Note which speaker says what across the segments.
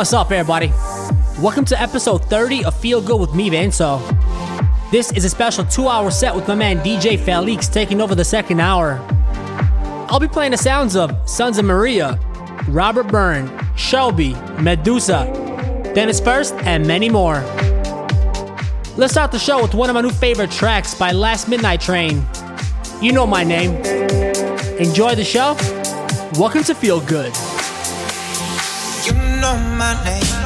Speaker 1: What's up, everybody? Welcome to episode 30 of Feel Good with me, V3NSO. This is a special two hour set with my man DJ Fel-X taking over the second hour. I'll be playing the sounds of Sons of Maria, Robert Burian, Shoby, Meduza, Denis First, and many more. Let's start the show with one of my new favorite tracks by Last Midnight Train. You know my name. Enjoy the show. Welcome to Feel Good.
Speaker 2: Know my name.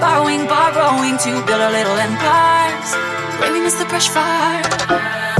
Speaker 3: borrowing, borrowing to build our little empires. Where miss the brush fire.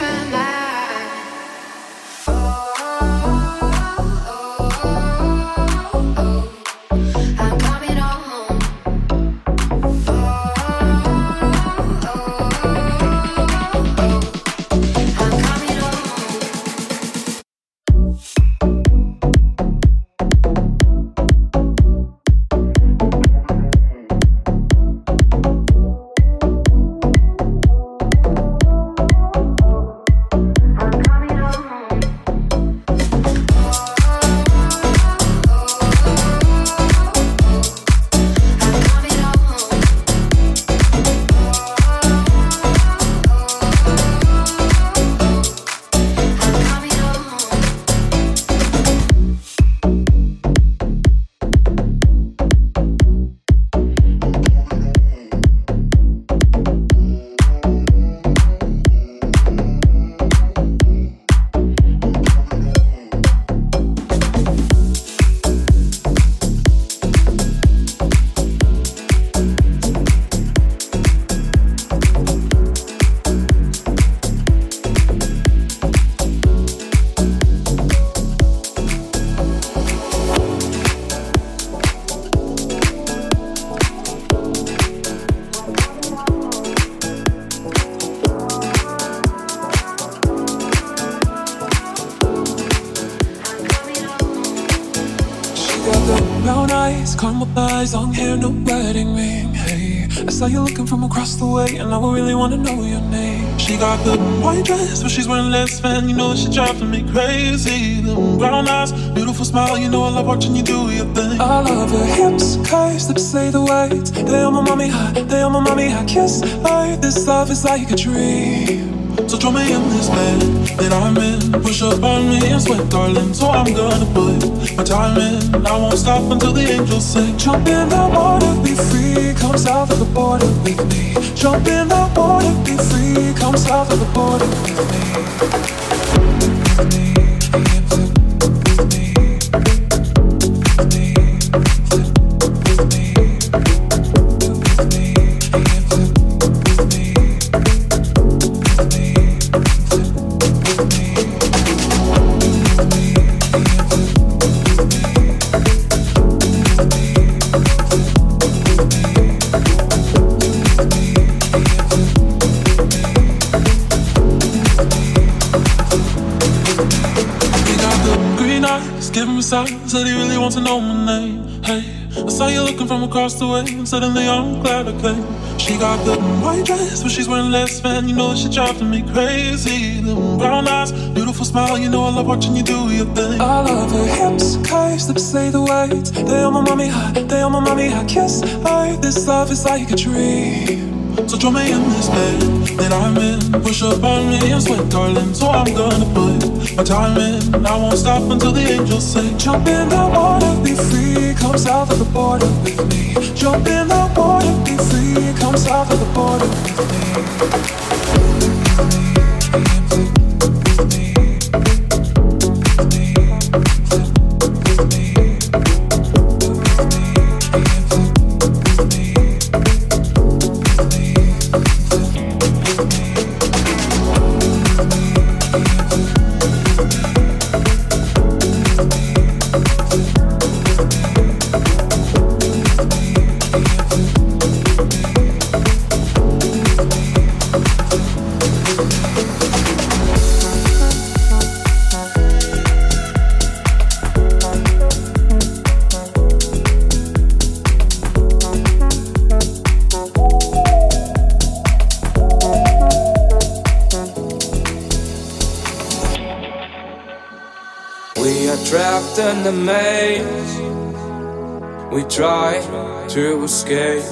Speaker 3: You
Speaker 4: she driving me crazy. Them brown eyes, beautiful smile. You know I love watching you do your thing.
Speaker 5: I love her hips, curves, lips say the words. They are my mommy high, they are my mommy high. Kiss her, this love is like a dream.
Speaker 4: So throw me in this bed that I'm in. Push up on me and sweat, darling. So I'm gonna put my time in. I won't stop until the angels sing.
Speaker 5: Jump in the water, be free. Come south of the border with me. Jump in the water, be free. Come south of the border with me me side, said he really wants to know my name. Hey, I
Speaker 4: saw you looking from across the way, and suddenly I'm glad I came. She got the white dress, but she's wearing less, man. You know that she driving me crazy. Them brown eyes, beautiful smile, you know I love watching you do your thing.
Speaker 5: I love her hips, curves, lips say the words. They on my mommy hot, they on my mommy hot. Kiss her, this love is like a dream.
Speaker 4: So join me in this bed that I'm in. Push up on me and sweat, darling. So I'm gonna put my time in. I won't stop until the angels say,
Speaker 5: Jump in the water, be free. Come south of the border with me. Jump in the water, be free. Come south of the border with me.
Speaker 6: In the maze. We try to escape,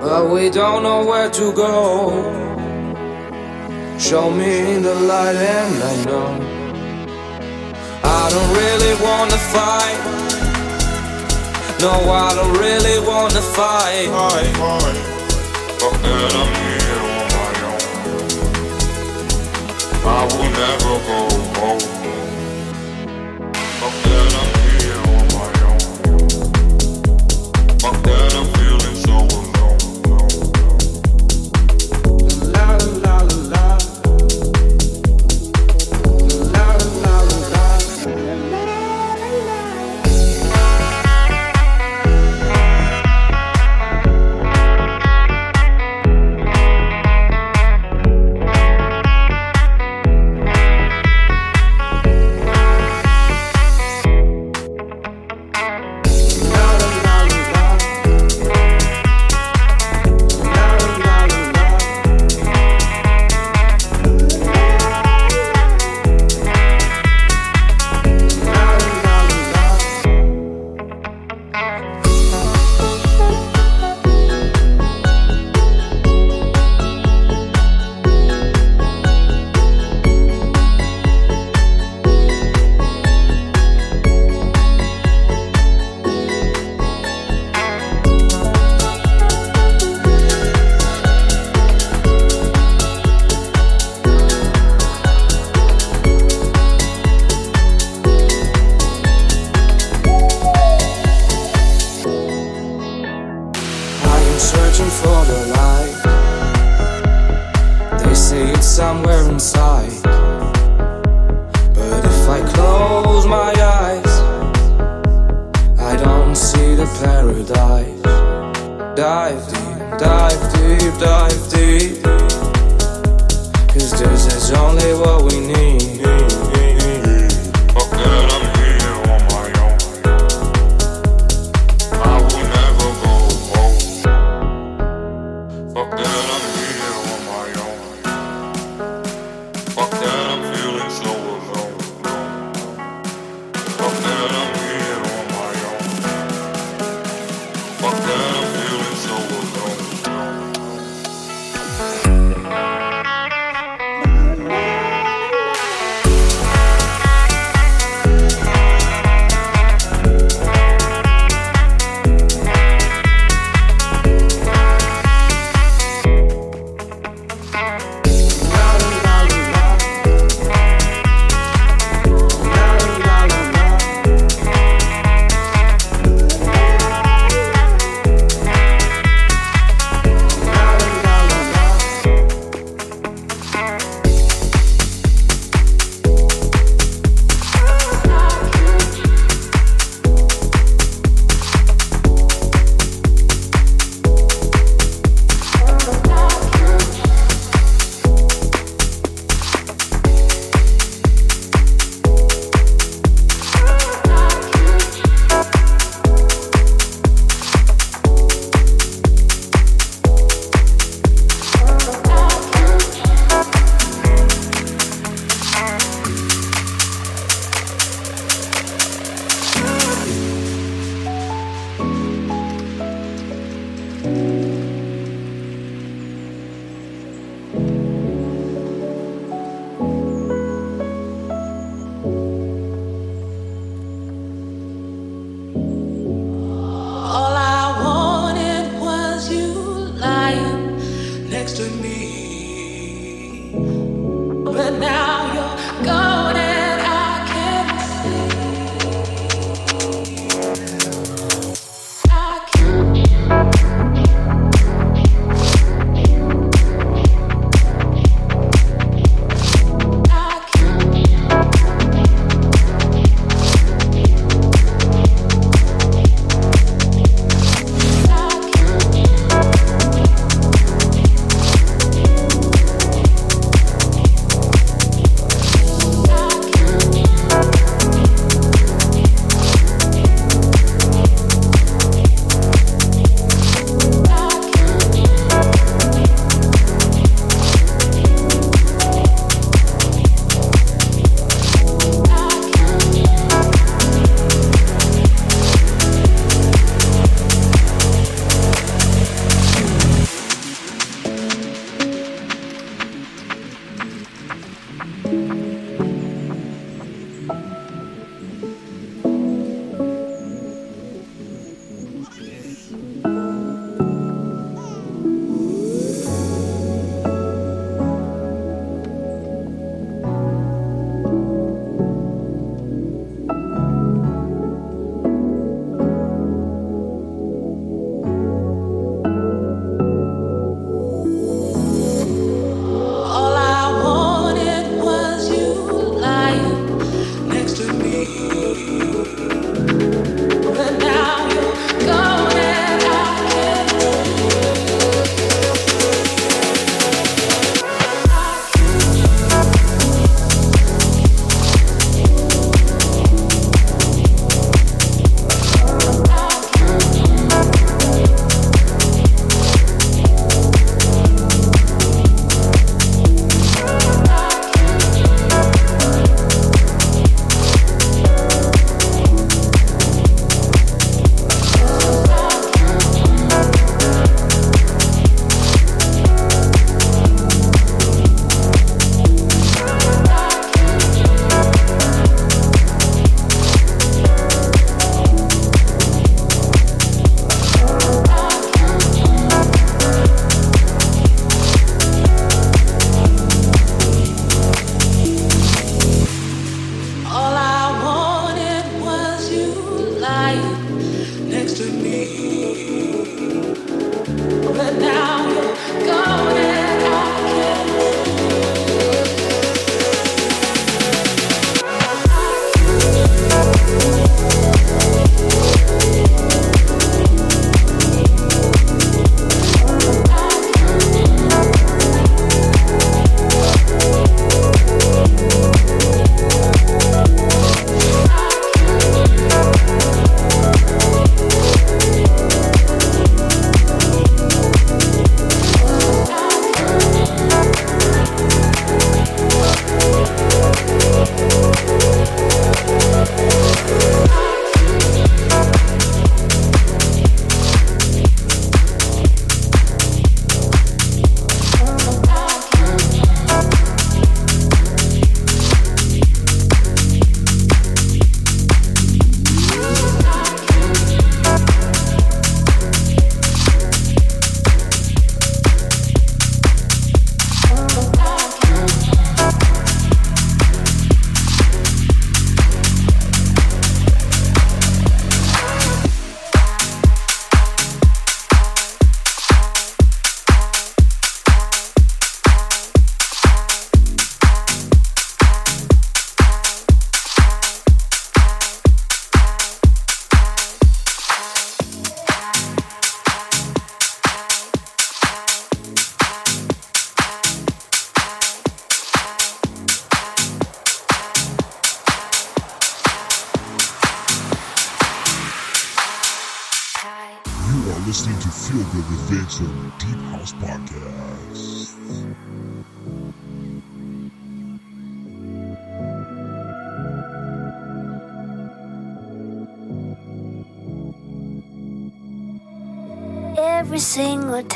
Speaker 6: but we don't know where to go. Show me the light, and I know I don't really wanna fight. No, I don't really wanna fight.
Speaker 7: Fuck that, I'm here on my own. I will never go home.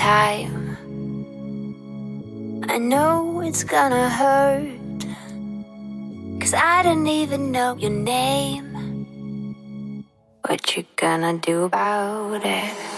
Speaker 8: Time. I know it's gonna hurt. Cause I don't even know your name. What you gonna do about it?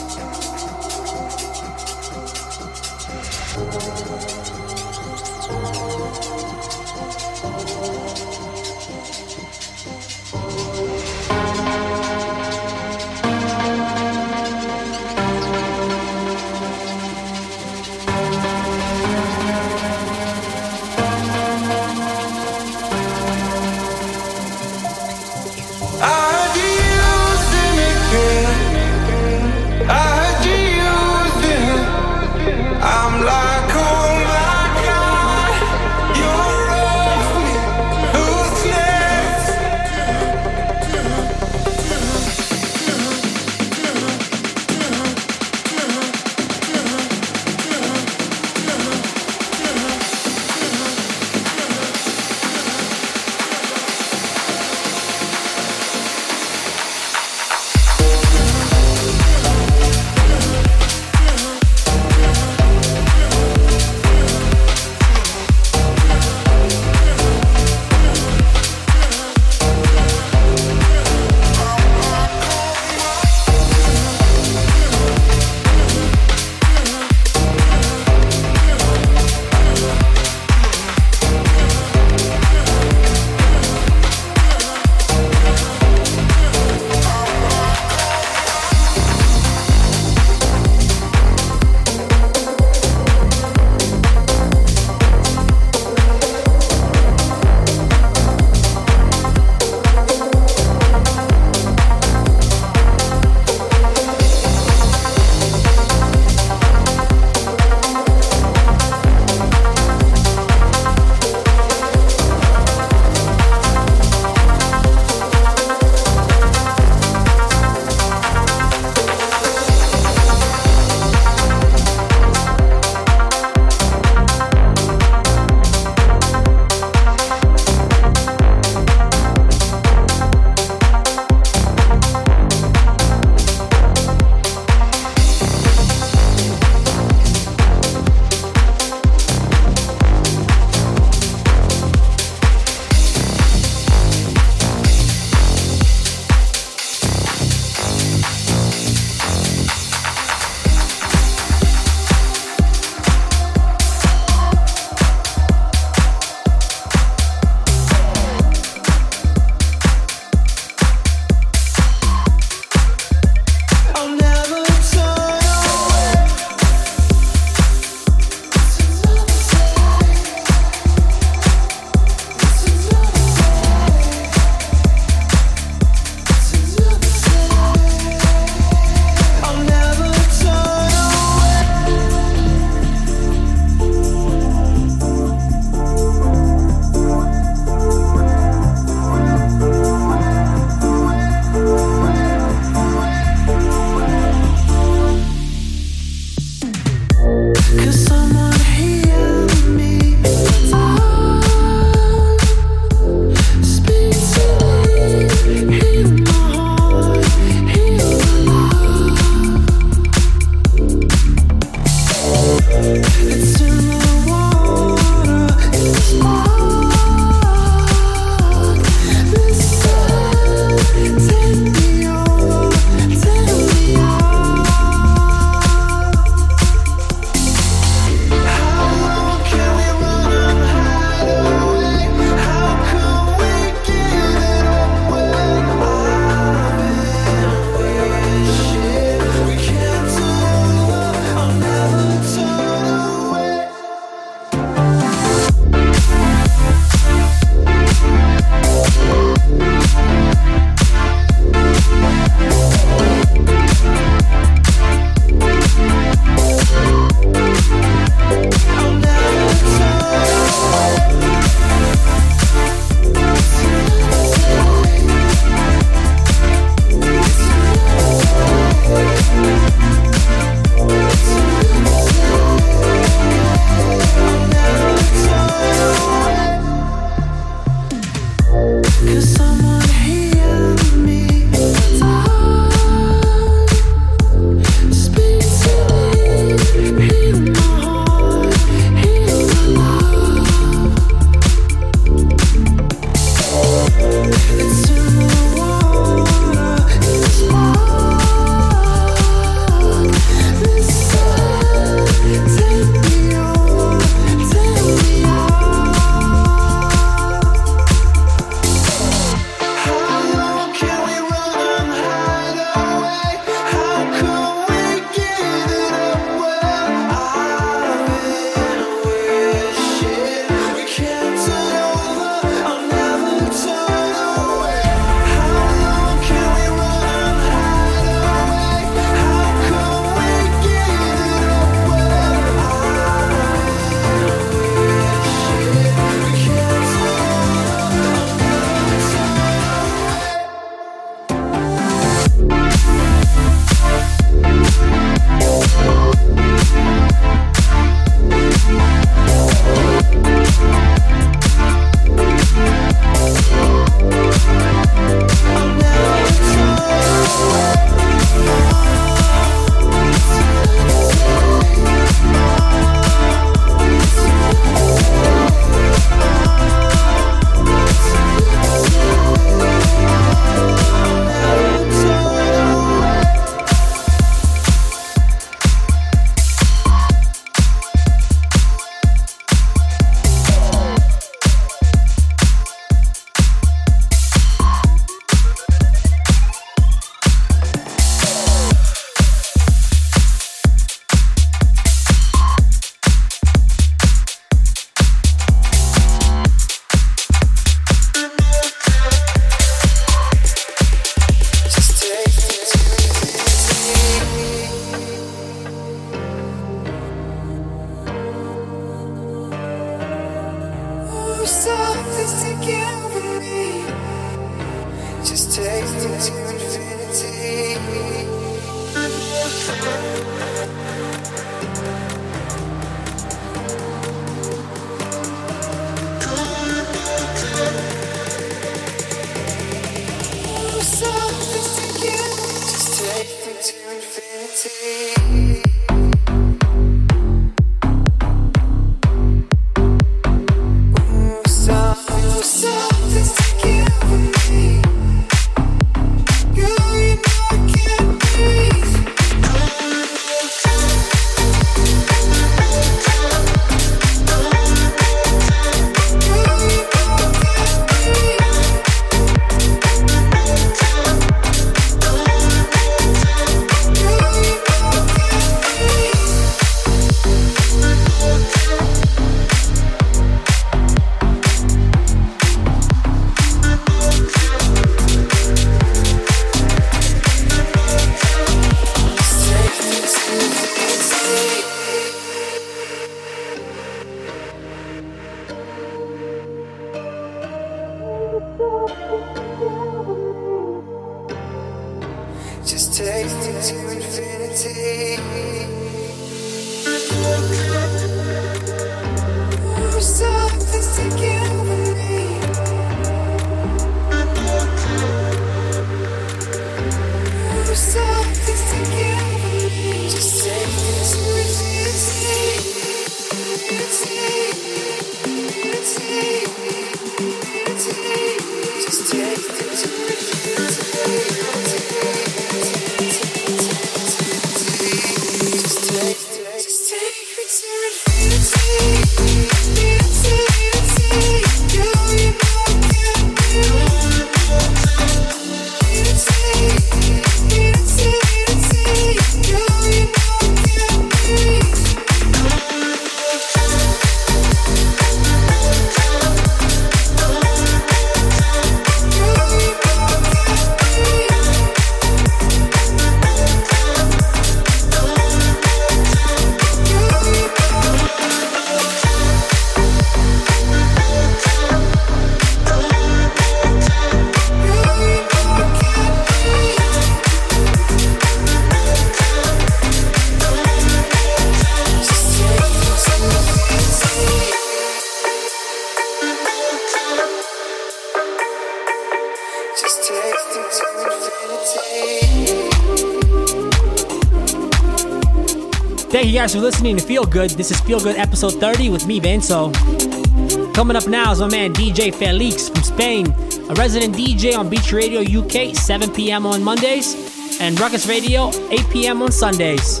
Speaker 1: Guys for listening to Feel Good. This is Feel Good episode 30 with me, V3NSO. Coming up now is my man DJ Fel-X from Spain, a resident DJ on Beach Radio UK, 7 p.m. on Mondays, and Ruckus Radio, 8 p.m. on Sundays.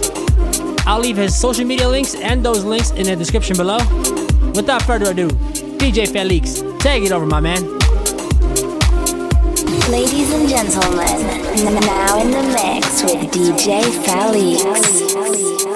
Speaker 1: I'll leave his social media links and those links in the description below. Without further ado, DJ Fel-X, take it over, my man.
Speaker 9: Ladies and gentlemen, now in the mix with DJ
Speaker 10: Fel-X.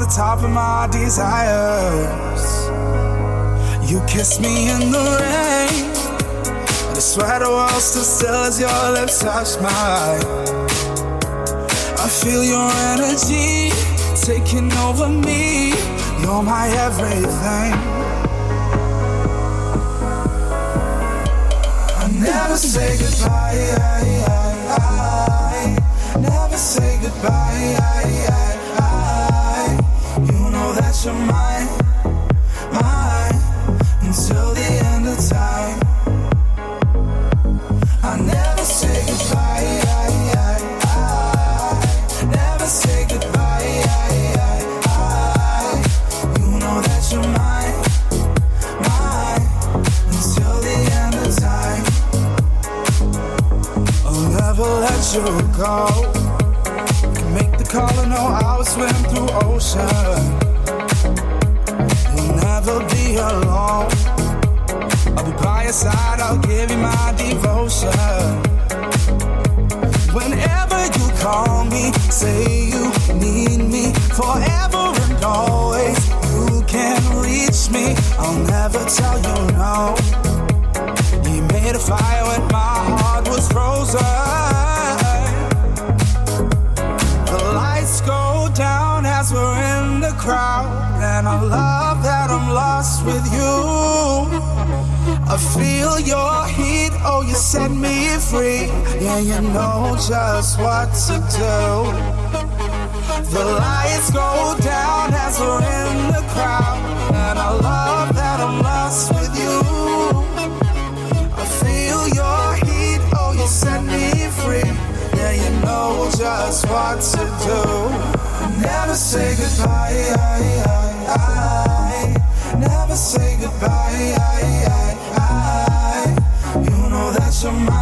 Speaker 10: The
Speaker 11: top of my desires. You kiss me in the rain. I the world stood still as your lips touch mine. I feel your energy taking over me. You're my everything. I never say goodbye. Never say goodbye. Go. Make the call and know I will swim through ocean. Alone. I'll be by your side. I'll give you my devotion. Whenever you call me, say you need me forever and always. You can reach me. I'll never tell you no. You made a fire when my heart was frozen. The lights go down as we're in the crowd, and I love that I'm lost with you. I feel your heat, oh, you set me free. Yeah, you know just what to do. The lights go down as we're in the crowd, and I love that I'm lost with you. I feel your heat, oh, you set me free. Yeah, you know just what to do. Never say goodbye. Never say goodbye. You know that you're mine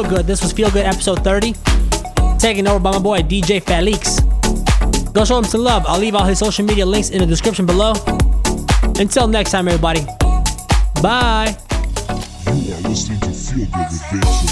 Speaker 1: Feel Good. This was Feel Good episode 30. Taken over by my boy DJ Fel-X. Go show him some love. I'll leave all his social media links in the description below. Until next time, everybody. Bye.
Speaker 12: You are listening to Feel Good with.